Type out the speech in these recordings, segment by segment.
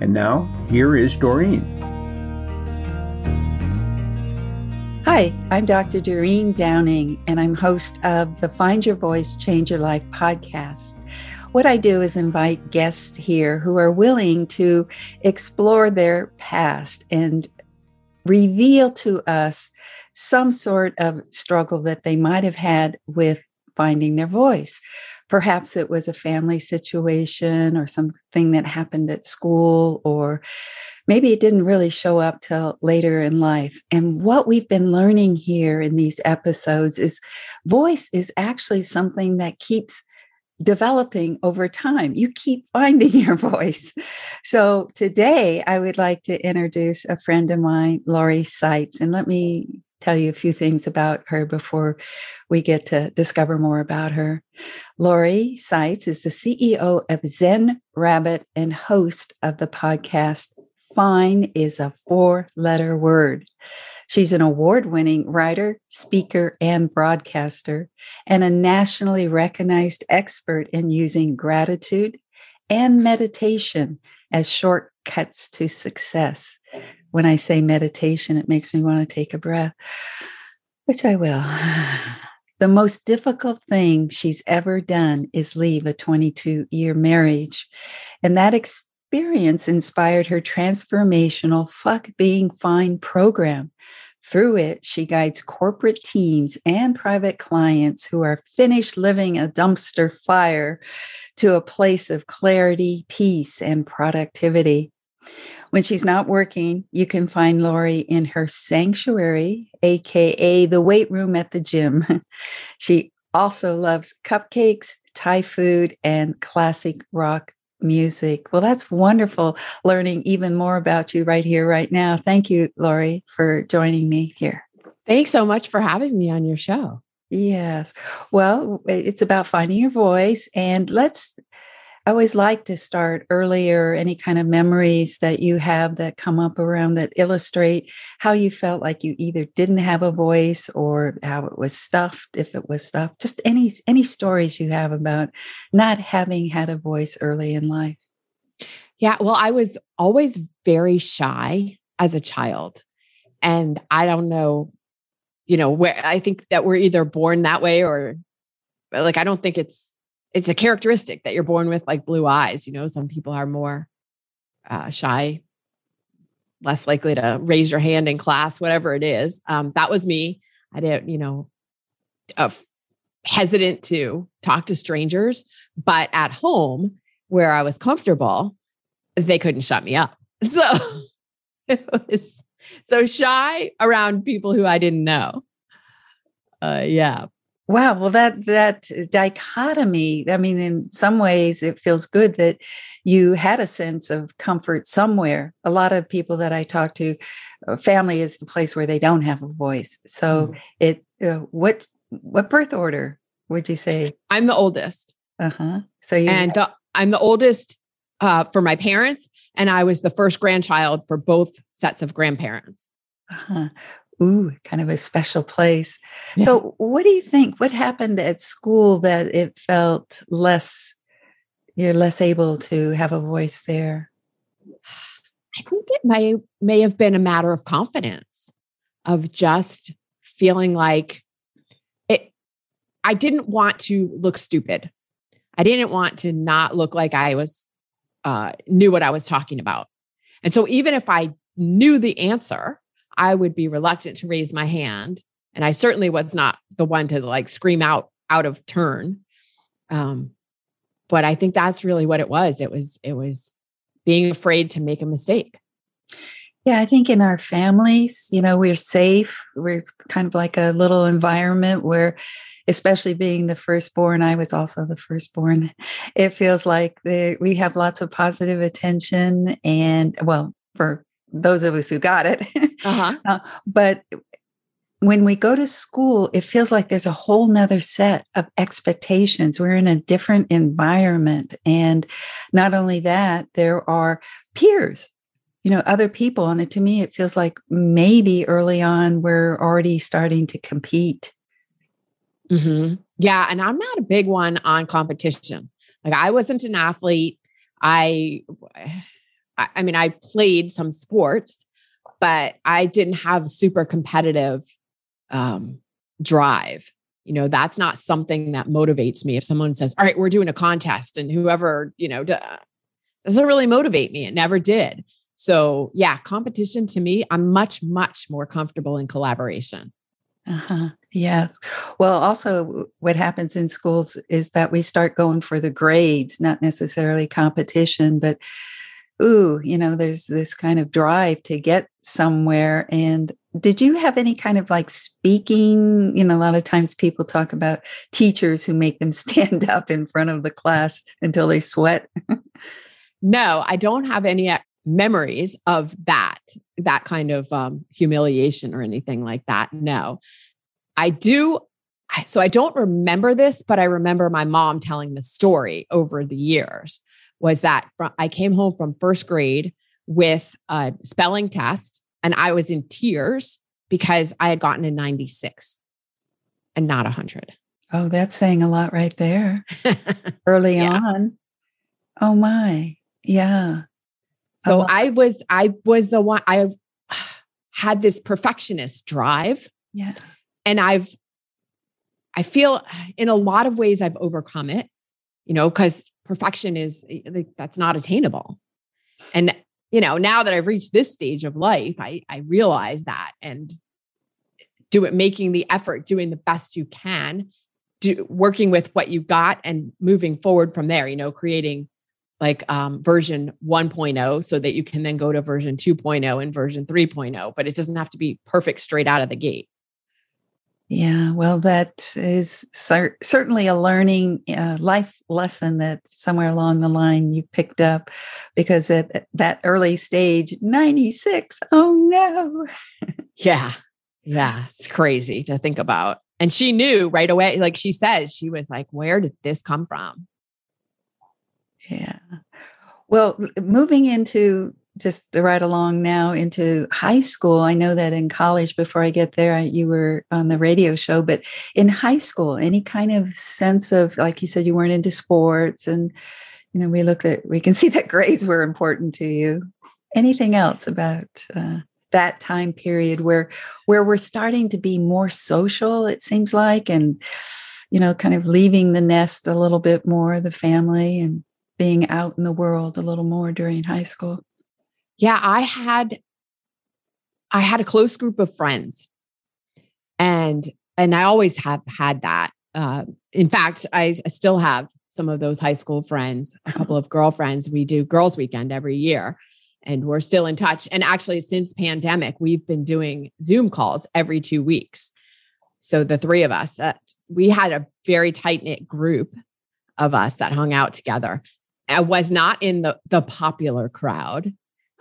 And now, here is Doreen. Hi, I'm Dr. Doreen Downing, and I'm host of the Find Your Voice, Change Your Life podcast. What I do is invite guests here who are willing to explore their past and reveal to us some sort of struggle that they might have had with finding their voice. Perhaps it was a family situation or something that happened at school, or maybe it didn't really show up till later in life. And what we've been learning here in these episodes is voice is actually something that keeps developing over time. You keep finding your voice. So today I would like to introduce a friend of mine, Laurie Seitz, and let me tell you a few things about her before we get to discover more about her. Laurie Seitz is the CEO of Zen Rabbit and host of the podcast Fine is a four letter word. She's an award winning writer, speaker, and broadcaster, and a nationally recognized expert in using gratitude and meditation as shortcuts to success when I say meditation, it makes me want to take a breath, which I will. The most difficult thing she's ever done is leave a 22 year marriage. And that experience inspired her transformational Fuck Being Fine program. Through it, she guides corporate teams and private clients who are finished living a dumpster fire to a place of clarity, peace, and productivity. When she's not working, you can find Laurie in her sanctuary, AKA the weight room at the gym. she also loves cupcakes, Thai food, and classic rock music. Well, that's wonderful learning even more about you right here, right now. Thank you, Laurie, for joining me here. Thanks so much for having me on your show. Yes. Well, it's about finding your voice. And let's I always like to start earlier, any kind of memories that you have that come up around that illustrate how you felt like you either didn't have a voice or how it was stuffed, if it was stuffed. Just any any stories you have about not having had a voice early in life. Yeah, well, I was always very shy as a child. And I don't know, you know, where I think that we're either born that way or like I don't think it's it's a characteristic that you're born with like blue eyes you know some people are more uh, shy less likely to raise your hand in class whatever it is. Um, that was me. I didn't you know uh, hesitant to talk to strangers but at home where i was comfortable they couldn't shut me up. So it was so shy around people who i didn't know. Uh, yeah Wow. Well, that that dichotomy. I mean, in some ways, it feels good that you had a sense of comfort somewhere. A lot of people that I talk to, uh, family is the place where they don't have a voice. So, mm. it uh, what what birth order would you say? I'm the oldest. Uh huh. So you and the, I'm the oldest uh, for my parents, and I was the first grandchild for both sets of grandparents. Uh-huh ooh, kind of a special place. Yeah. So, what do you think? What happened at school that it felt less, you're less able to have a voice there? I think it may may have been a matter of confidence, of just feeling like it. I didn't want to look stupid. I didn't want to not look like I was uh, knew what I was talking about. And so, even if I knew the answer, I would be reluctant to raise my hand. And I certainly was not the one to like scream out out of turn. Um, but I think that's really what it was. It was, it was being afraid to make a mistake. Yeah, I think in our families, you know, we're safe. We're kind of like a little environment where especially being the firstborn. I was also the firstborn. It feels like the, we have lots of positive attention, and well, for those of us who got it. Uh-huh. uh, but when we go to school, it feels like there's a whole nother set of expectations. We're in a different environment. And not only that, there are peers, you know, other people. And to me, it feels like maybe early on we're already starting to compete. Mm-hmm. Yeah. And I'm not a big one on competition. Like I wasn't an athlete. I, I mean, I played some sports, but I didn't have super competitive um, drive. You know, that's not something that motivates me. If someone says, "All right, we're doing a contest," and whoever you know doesn't really motivate me, it never did. So, yeah, competition to me, I'm much, much more comfortable in collaboration. Uh-huh. Yes. Well, also, what happens in schools is that we start going for the grades, not necessarily competition, but ooh, you know, there's this kind of drive to get somewhere. And did you have any kind of like speaking? You know, a lot of times people talk about teachers who make them stand up in front of the class until they sweat. no, I don't have any uh, memories of that, that kind of um, humiliation or anything like that. No, I do. So I don't remember this, but I remember my mom telling the story over the years was that I came home from first grade with a spelling test and I was in tears because I had gotten a 96 and not a 100. Oh, that's saying a lot right there early yeah. on. Oh my. Yeah. So I was I was the one I had this perfectionist drive. Yeah. And I've I feel in a lot of ways I've overcome it, you know, cuz perfection is eh, like that's not attainable. And you know, now that I've reached this stage of life, I I realize that and do it making the effort, doing the best you can, do working with what you got and moving forward from there, you know, creating like um, version 1.0 so that you can then go to version 2.0 and version 3.0 but it doesn't have to be perfect straight out of the gate yeah, well, that is cer- certainly a learning uh, life lesson that somewhere along the line you picked up because at that early stage, 96, oh no. yeah. Yeah. It's crazy to think about. And she knew right away, like she says, she was like, where did this come from? Yeah. Well, moving into just right along now into high school. I know that in college, before I get there, you were on the radio show, but in high school, any kind of sense of, like you said, you weren't into sports, and you know, we look at, we can see that grades were important to you. Anything else about uh, that time period where where we're starting to be more social? It seems like, and you know, kind of leaving the nest a little bit more, the family, and being out in the world a little more during high school yeah, I had I had a close group of friends. And and I always have had that. Uh, in fact, I, I still have some of those high school friends, a couple of girlfriends. We do girls' weekend every year and we're still in touch. And actually, since pandemic, we've been doing Zoom calls every two weeks. So the three of us, uh, we had a very tight knit group of us that hung out together. I was not in the the popular crowd.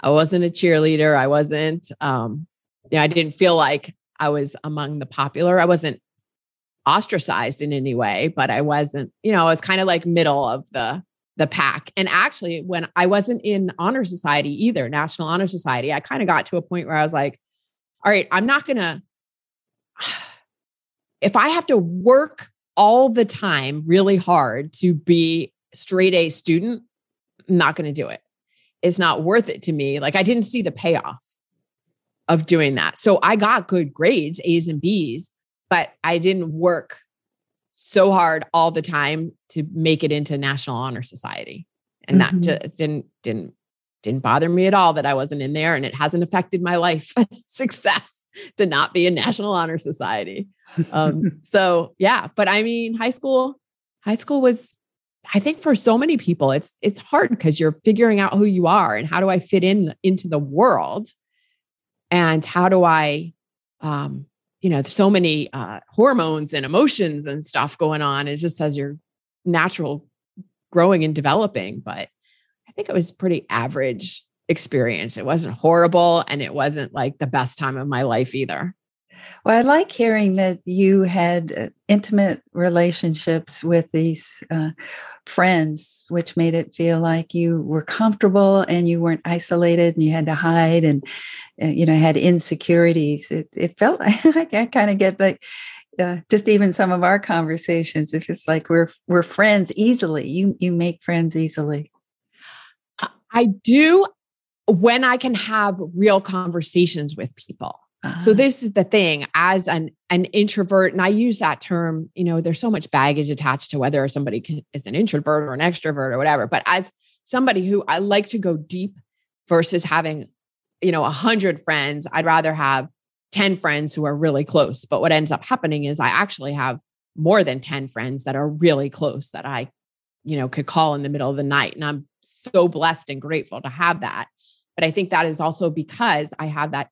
I wasn't a cheerleader. I wasn't, um, you know, I didn't feel like I was among the popular. I wasn't ostracized in any way, but I wasn't, you know, I was kind of like middle of the the pack. And actually, when I wasn't in honor society either, National Honor Society, I kind of got to a point where I was like, all right, I'm not gonna if I have to work all the time really hard to be straight A student, I'm not to do it is not worth it to me. Like I didn't see the payoff of doing that. So I got good grades, A's and B's, but I didn't work so hard all the time to make it into National Honor Society. And mm-hmm. that just didn't didn't didn't bother me at all that I wasn't in there and it hasn't affected my life success to not be in National Honor Society. Um, so yeah, but I mean high school high school was I think for so many people, it's it's hard because you're figuring out who you are and how do I fit in into the world, and how do I um, you know, so many uh, hormones and emotions and stuff going on. It just says you're natural growing and developing. But I think it was pretty average experience. It wasn't horrible and it wasn't like the best time of my life either. Well, I like hearing that you had uh, intimate relationships with these uh, friends, which made it feel like you were comfortable and you weren't isolated and you had to hide and, uh, you know, had insecurities. It, it felt like I kind of get like, uh, just even some of our conversations, if it's like we're we're friends easily, you you make friends easily. I do when I can have real conversations with people. Uh-huh. So this is the thing as an an introvert and I use that term, you know, there's so much baggage attached to whether somebody can, is an introvert or an extrovert or whatever, but as somebody who I like to go deep versus having, you know, a hundred friends, I'd rather have 10 friends who are really close. But what ends up happening is I actually have more than 10 friends that are really close that I, you know, could call in the middle of the night. And I'm so blessed and grateful to have that. But I think that is also because I have that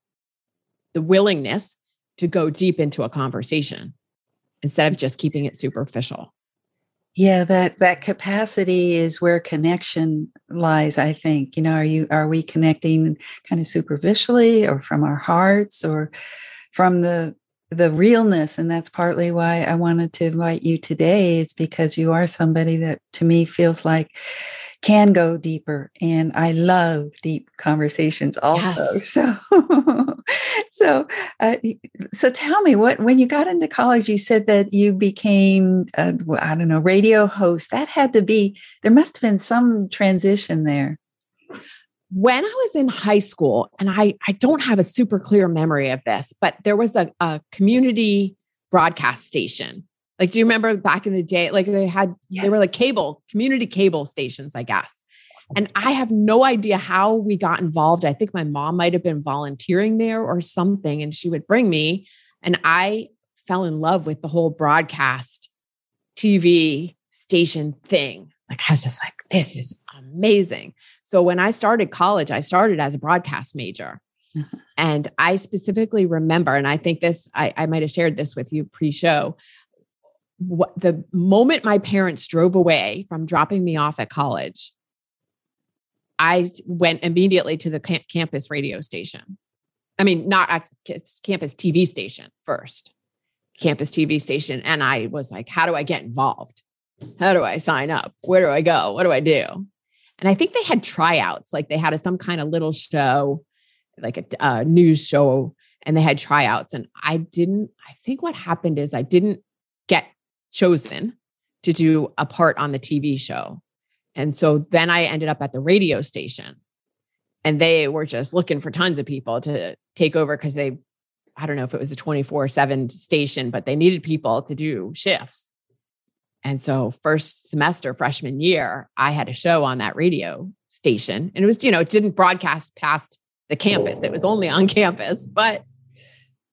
the willingness to go deep into a conversation instead of mm. just keeping it superficial. Yeah, that that capacity is where connection lies, I think. You know, are you are we connecting kind of superficially or from our hearts or from the the realness and that's partly why I wanted to invite you today is because you are somebody that to me feels like can go deeper and i love deep conversations also yes. so so uh, so tell me what when you got into college you said that you became I don't know radio host. That had to be there must have been some transition there. When I was in high school, and I, I don't have a super clear memory of this, but there was a, a community broadcast station like, do you remember back in the day? Like they had, yes. they were like cable, community cable stations, I guess. And I have no idea how we got involved. I think my mom might have been volunteering there or something, and she would bring me. And I fell in love with the whole broadcast TV station thing. Like, I was just like, this is amazing. So when I started college, I started as a broadcast major. and I specifically remember, and I think this, I, I might have shared this with you pre show what the moment my parents drove away from dropping me off at college, I went immediately to the campus radio station. I mean, not campus TV station first, campus TV station. And I was like, how do I get involved? How do I sign up? Where do I go? What do I do? And I think they had tryouts, like they had a, some kind of little show, like a, a news show, and they had tryouts. And I didn't, I think what happened is I didn't chosen to do a part on the TV show. And so then I ended up at the radio station and they were just looking for tons of people to take over because they, I don't know if it was a 24 7 station, but they needed people to do shifts. And so, first semester, freshman year, I had a show on that radio station. And it was, you know, it didn't broadcast past the campus, it was only on campus, but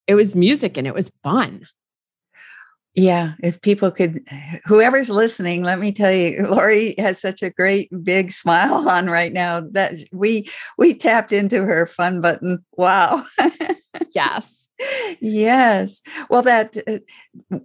it was music and it was fun. Yeah, if people could, whoever's listening, let me tell you, Lori has such a great big smile on right now that we we tapped into her fun button. Wow. yes yes. Well, that uh,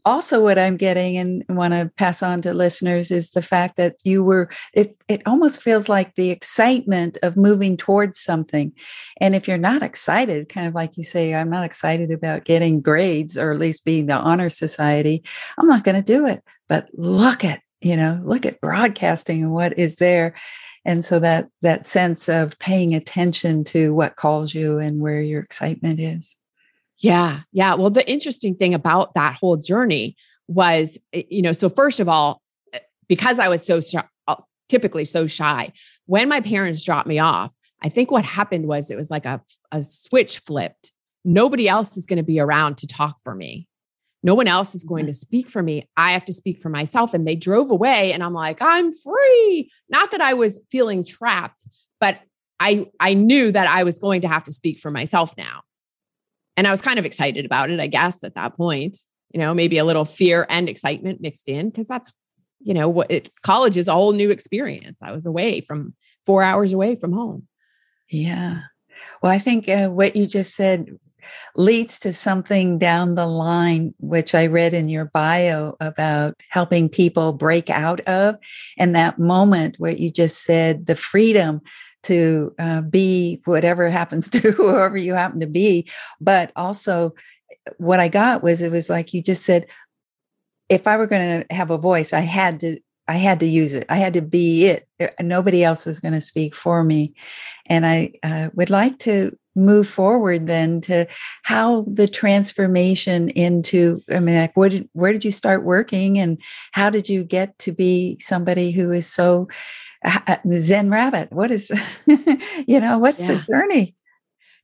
also what I'm getting and want to pass on to listeners is the fact that you were, it, it almost feels like the excitement of moving towards something. And if you're not excited, kind of like you say, I'm not excited about getting grades or at least being the honor society, I'm not going to do it. But look at, you know, look at broadcasting and what is there and so that that sense of paying attention to what calls you and where your excitement is yeah. Yeah. Well, the interesting thing about that whole journey was, eh, you know, so first of all, eh, because I was so uh, typically so shy, when my parents dropped me off, I think what happened was it was like a, a switch flipped. Nobody else is going to be around to talk for me. No one else is going mm-hmm. to speak for me. I have to speak for myself. And they drove away, and I'm like, I'm free. Not that I was feeling trapped, but I I knew that I was going to have to speak for myself now. And I was kind of excited about it, I guess, at that point. You know, maybe a little fear and excitement mixed in because that's, you know, what it, college is a whole new experience. I was away from four hours away from home. Yeah. Well, I think uh, what you just said leads to something down the line, which I read in your bio about helping people break out of. And that moment where you just said the freedom to uh, be whatever happens to whoever you happen to be. But also, what I got was it was like you just said, if I were going to have a voice, I had to I had to use it. I had to be it. Uh, nobody else was going to speak for me. And I uh, would like to move forward then to how the transformation into i mean like where did, where did you start working and how did you get to be somebody who is so zen rabbit what is you know what's yeah. the journey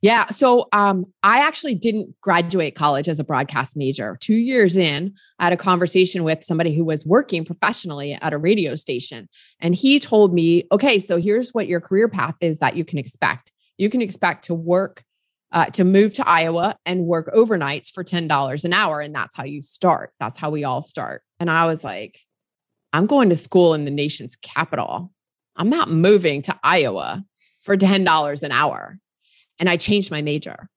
yeah. So um, I actually didn't graduate college as a broadcast major. Two years in, I had a conversation with somebody who was working professionally at a radio station. And he told me, okay, so here's what your career path is that you can expect you can expect to work uh, to move to Iowa and work overnights for $10 an hour. And that's how you start. That's how we all start. And I was like, I'm going to school in the nation's capital. I'm not moving to Iowa for $10 an hour. And I changed my major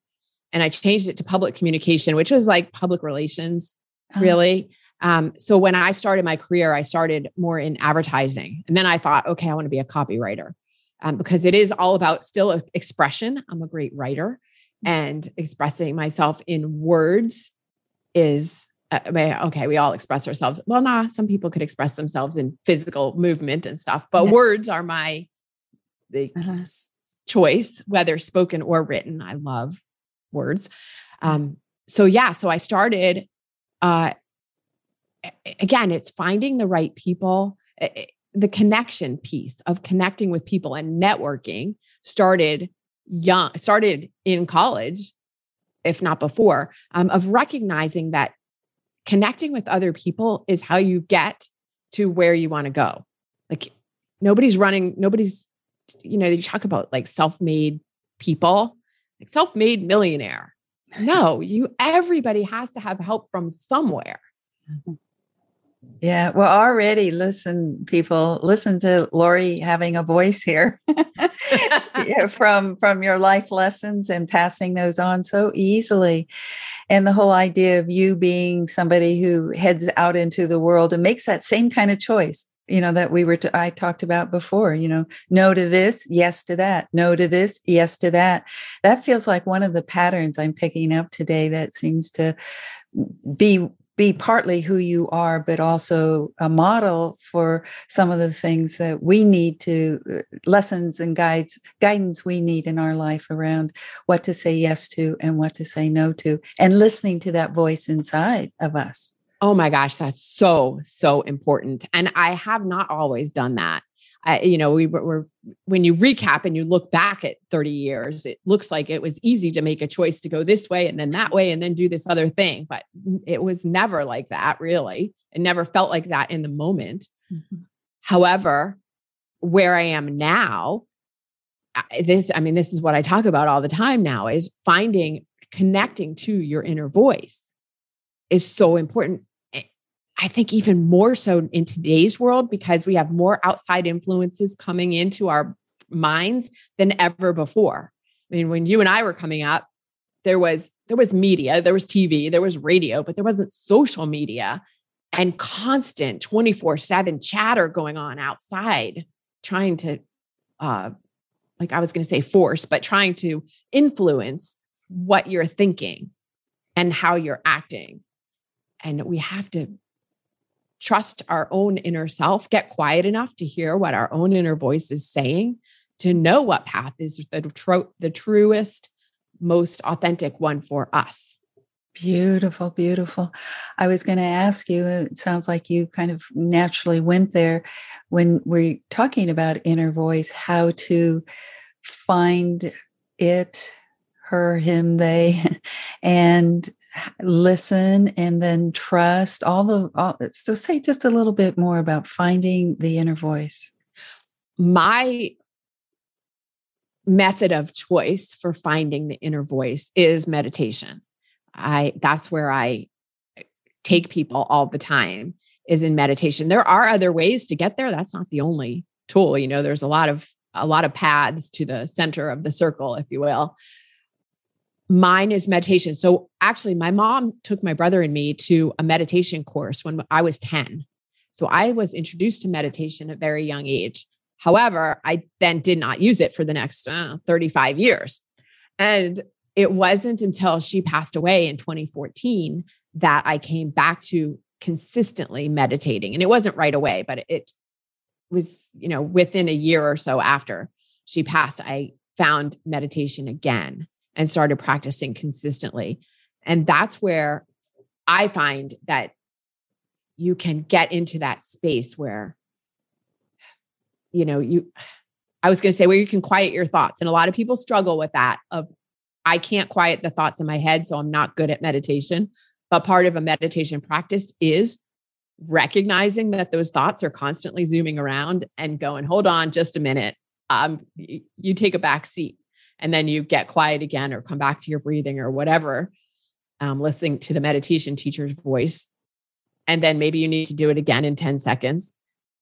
and I changed it to public communication, which was like public relations, uh-huh. really. Um, so when I started my career, I started more in advertising. And then I thought, okay, I want to be a copywriter um, because it is all about still expression. I'm a great writer, mm. and expressing myself in words is okay. We all express ourselves. Well, nah, some people could express themselves in physical movement and stuff, but yeah. words are my the uh-huh. choice, whether spoken or written. I love words. Um, so yeah, so I started. Uh, again, it's finding the right people the connection piece of connecting with people and networking started young started in college if not before um, of recognizing that connecting with other people is how you get to where you want to go. Like nobody's running nobody's you know you talk about like self-made people like self-made millionaire. No you everybody has to have help from somewhere. Mm-hmm. Yeah, well, already listen, people, listen to Lori having a voice here yeah, from from your life lessons and passing those on so easily, and the whole idea of you being somebody who heads out into the world and makes that same kind of choice. You know that we were to, I talked about before. You know, no to this, yes to that. No to this, yes to that. That feels like one of the patterns I'm picking up today. That seems to be be partly who you are, but also a model for some of the things that we need to uh, lessons and guides, guidance we need in our life around what to say yes to and what to say no to, and listening to that voice inside of us. Oh my gosh, that's so, so important. And I have not always done that. I, you know, we were, when you recap and you look back at 30 years, it looks like it was easy to make a choice to go this way and then that way and then do this other thing. But it was never like that, really. It never felt like that in the moment. Mm-hmm. However, where I am now, this, I mean, this is what I talk about all the time now is finding connecting to your inner voice is so important I think even more so in today's world because we have more outside influences coming into our minds than ever before. I mean, when you and I were coming up, there was there was media, there was TV, there was radio, but there wasn't social media and constant 24/7 chatter going on outside trying to uh like I was going to say force, but trying to influence what you're thinking and how you're acting. And we have to trust our own inner self, get quiet enough to hear what our own inner voice is saying, to know what path is the, tro- the truest, most authentic one for us. Beautiful, beautiful. I was going to ask you, uh, it sounds like you kind of naturally went there when we're talking about inner voice, how to find it, her, him, they, and listen and then trust all the all, so say just a little bit more about finding the inner voice. My method of choice for finding the inner voice is meditation. I that's where i take people all the time is in meditation. There are other ways to get there. That's not the only tool you know there's a lot of a lot of paths to the center of the circle if you will mine is meditation. So actually, my mom took my brother and me to a meditation course when I was 10. So I was introduced to meditation at a very young age. However, I then did not use it for the next uh, 35 years. And it wasn't until she passed away in 2014 that I came back to consistently meditating. And it wasn't right away, but it was, you know, within a year or so after she passed, I found meditation again and started practicing consistently. And that's where I find that you can get into that space where, you know, you, I was going to say where you can quiet your thoughts. And a lot of people struggle with that of, I can't quiet the thoughts in my head, so I'm not good at meditation. But part of a meditation practice is recognizing that those thoughts are constantly zooming around and going, hold on just a minute. Um, you take a back seat and then you get quiet again or come back to your breathing or whatever, um, listening to the meditation teacher's voice. And then maybe you need to do it again in 10 seconds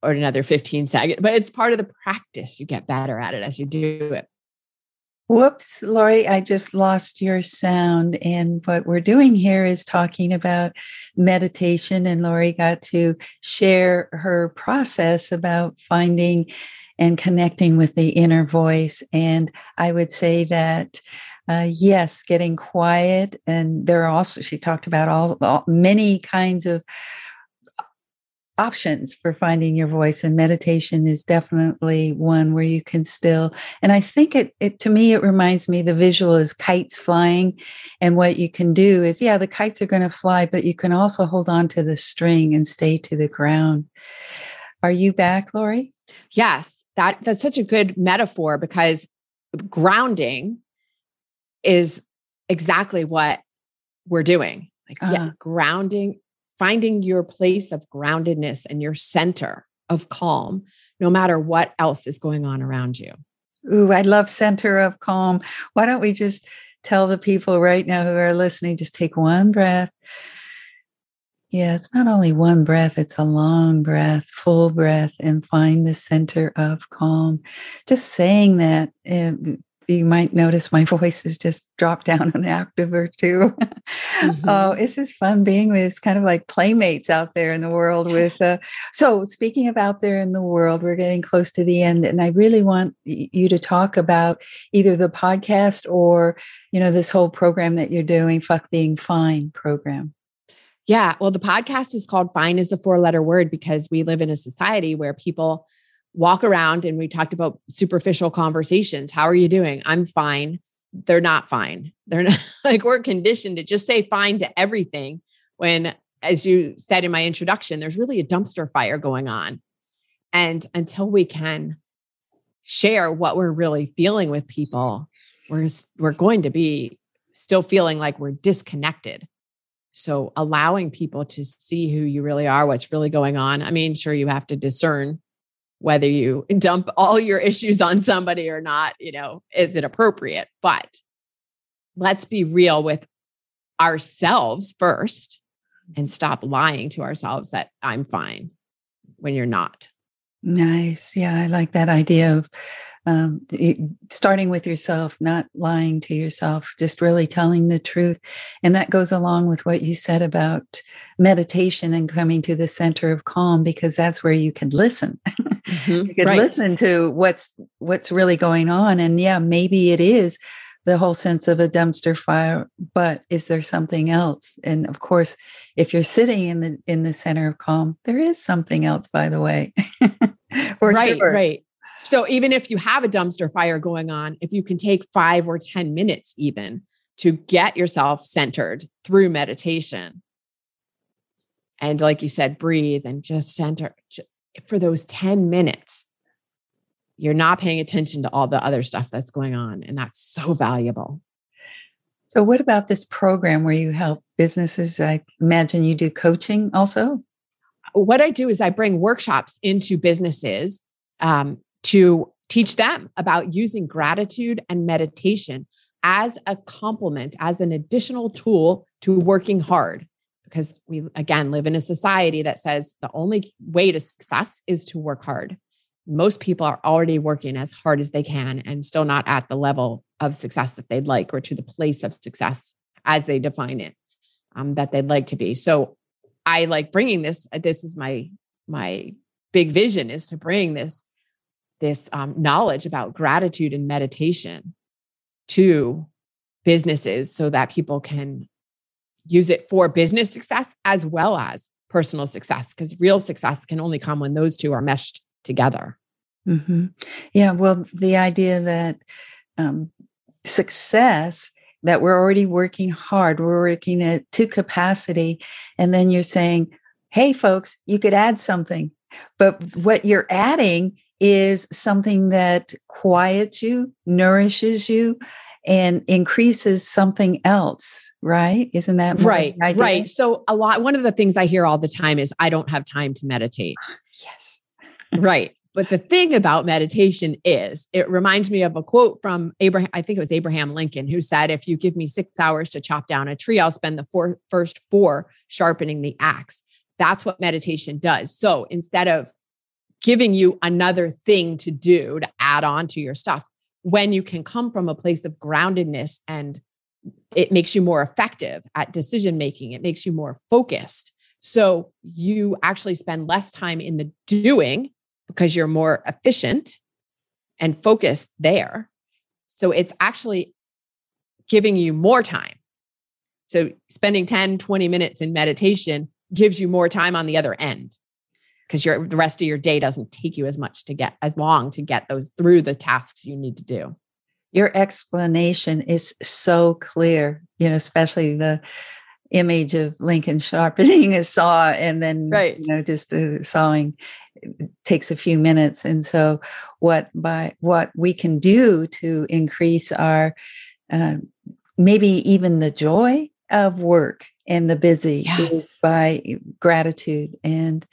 or another 15 seconds, but it's part of the practice. You get better at it as you do it. Whoops, Lori, I just lost your sound. And what we're doing here is talking about meditation. And Lori got to share her process about finding and connecting with the inner voice. And I would say that. Uh, yes, getting quiet, and there are also she talked about all, all many kinds of options for finding your voice and meditation is definitely one where you can still and i think it, it to me it reminds me the visual is kites flying and what you can do is yeah the kites are going to fly but you can also hold on to the string and stay to the ground are you back lori yes that that's such a good metaphor because grounding is exactly what we're doing like uh-huh. yeah grounding finding your place of groundedness and your center of calm, no matter what else is going on around you. Ooh, I love center of calm. Why don't we just tell the people right now who are listening, just take one breath. Yeah, it's not only one breath, it's a long breath, full breath, and find the center of calm. Just saying that eh, you might notice my voice has just dropped down an octave or 2 mm-hmm. Oh, it's just fun being with it's kind of like playmates out there in the world with uh, so speaking of out there in the world, we're getting close to the end and I really want you to talk about either the podcast or, you know, this whole program that you're doing, Fuck Being Fine program. Yeah. Well, the podcast is called Fine is a four letter word because we live in a society where people walk around and we talked about superficial conversations. How are you doing? I'm fine. They're not fine. They're not like we're conditioned to just say fine to everything when, as you said in my introduction, there's really a dumpster fire going on. And until we can share what we're really feeling with people, we're, we're going to be still feeling like we're disconnected. So allowing people to see who you really are, what's really going on. I mean, sure, you have to discern whether you dump all your issues on somebody or not, you know, is it appropriate? But let's be real with ourselves first and stop lying to ourselves that I'm fine when you're not. Nice. Yeah, I like that idea of um, starting with yourself, not lying to yourself, just really telling the truth. And that goes along with what you said about meditation and coming to the center of calm, because that's where you can listen. Mm-hmm. you can right. listen to what's what's really going on. And yeah, maybe it is the whole sense of a dumpster fire, but is there something else? And of course, if you're sitting in the in the center of calm, there is something else, by the way. right, sure. right. So even if you have a dumpster fire going on, if you can take five or 10 minutes even to get yourself centered through meditation, and like you said, breathe and just center for those 10 minutes, you're not paying attention to all the other stuff that's going on. And that's so valuable. So, what about this program where you help businesses? I imagine you do coaching also. What I do is I bring workshops into businesses um, to teach them about using gratitude and meditation as a complement, as an additional tool to working hard. Because we, again, live in a society that says the only way to success is to work hard. Most people are already working as hard as they can and still not at the level of success that they'd like or to the place of success as they define it um, that they'd like to be so i like bringing this this is my my big vision is to bring this this um, knowledge about gratitude and meditation to businesses so that people can use it for business success as well as personal success because real success can only come when those two are meshed together mm-hmm. yeah well the idea that um, success that we're already working hard we're working at to capacity and then you're saying hey folks you could add something but what you're adding is something that quiets you nourishes you and increases something else right? Isn't that right right. So a lot one of the things i hear all the time is i don't have time to meditate. Yes. Right. But the thing about meditation is it reminds me of a quote from abraham i think it was abraham lincoln who said if you give me six hours to chop down a tree i'll spend the four, first four sharpening the axe. That's what meditation does. So instead of giving you another thing to do to add on to your stuff when you can come from a place of groundedness and it makes you more effective at decision making, it makes you more focused. So you actually spend less time in the doing because you're more efficient and focused there. So it's actually giving you more time. So spending 10, 20 minutes in meditation gives you more time on the other end because your the rest of your day doesn't take you as much to get as long to get those through the tasks you need to do your explanation is so clear you know especially the image of lincoln sharpening a saw and then right. you know just the sawing takes a few minutes and so what by what we can do to increase our uh, maybe even the joy of work and the busy yes. is by gratitude and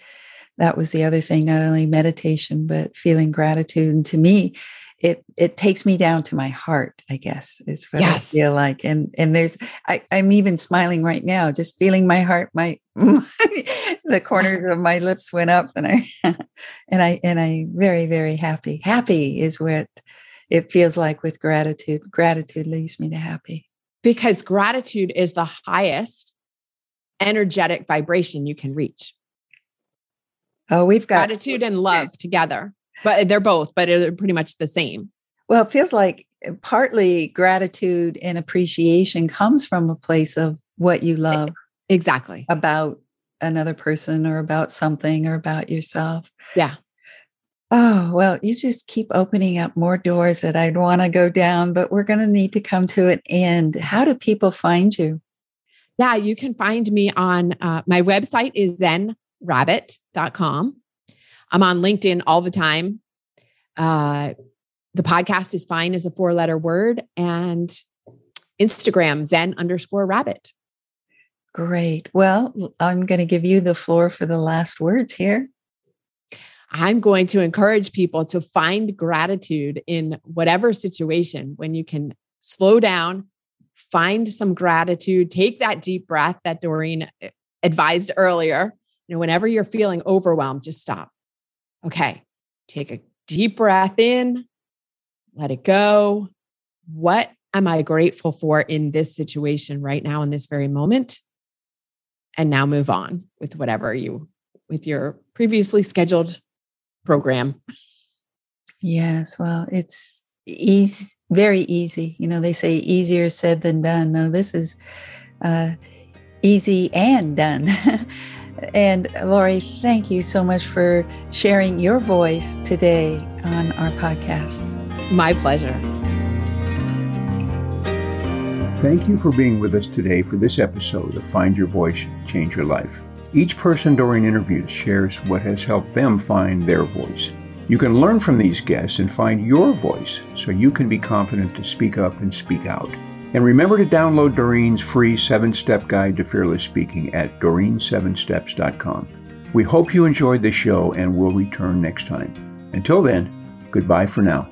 that was the other thing not only meditation but feeling gratitude. And to me it it takes me down to my heart i guess is what yes. i feel like. And and there's I, i'm even smiling right now just feeling my heart my, my the corners of my lips went up and i and i and i very very happy. Happy is what it feels like with gratitude. Gratitude leads me to happy. Because gratitude is the highest energetic vibration you can reach Oh, we've got gratitude and love together, but they're both, but they're pretty much the same. Well, it feels like uh, partly gratitude and appreciation comes from a place of what you love. Exactly. About another person or about something or about yourself. Yeah. Oh, well, you just keep opening up more doors that I'd want to go down, but we're going to need to come to an end. How do people find you? Yeah, you can find me on uh, my website is Zen rabbit.com. I'm on LinkedIn all the time. Uh, the podcast is fine as a four letter word and Instagram, Zen underscore rabbit. Great. Well, I'm going to give you the floor for the last words here. I'm going to encourage people to find gratitude in whatever situation when you can slow down, find some gratitude, take that deep breath that Doreen advised earlier, you know, whenever you're feeling overwhelmed, just stop. Okay, take a deep breath in, let it go. What am I grateful for in this situation right now, in this very moment? And now move on with whatever you, with your previously scheduled program. Yes, well, it's easy, very easy. You know, they say easier said than done. No, this is uh, easy and done. And Lori, thank you so much for sharing your voice today on our podcast. My pleasure. Thank you for being with us today for this episode of Find Your Voice, Change Your Life. Each person during interviews shares what has helped them find their voice. You can learn from these guests and find your voice so you can be confident to speak up and speak out. And remember to download Doreen's free seven step guide to fearless speaking at doreen7steps.com. We hope you enjoyed the show and will return next time. Until then, goodbye for now.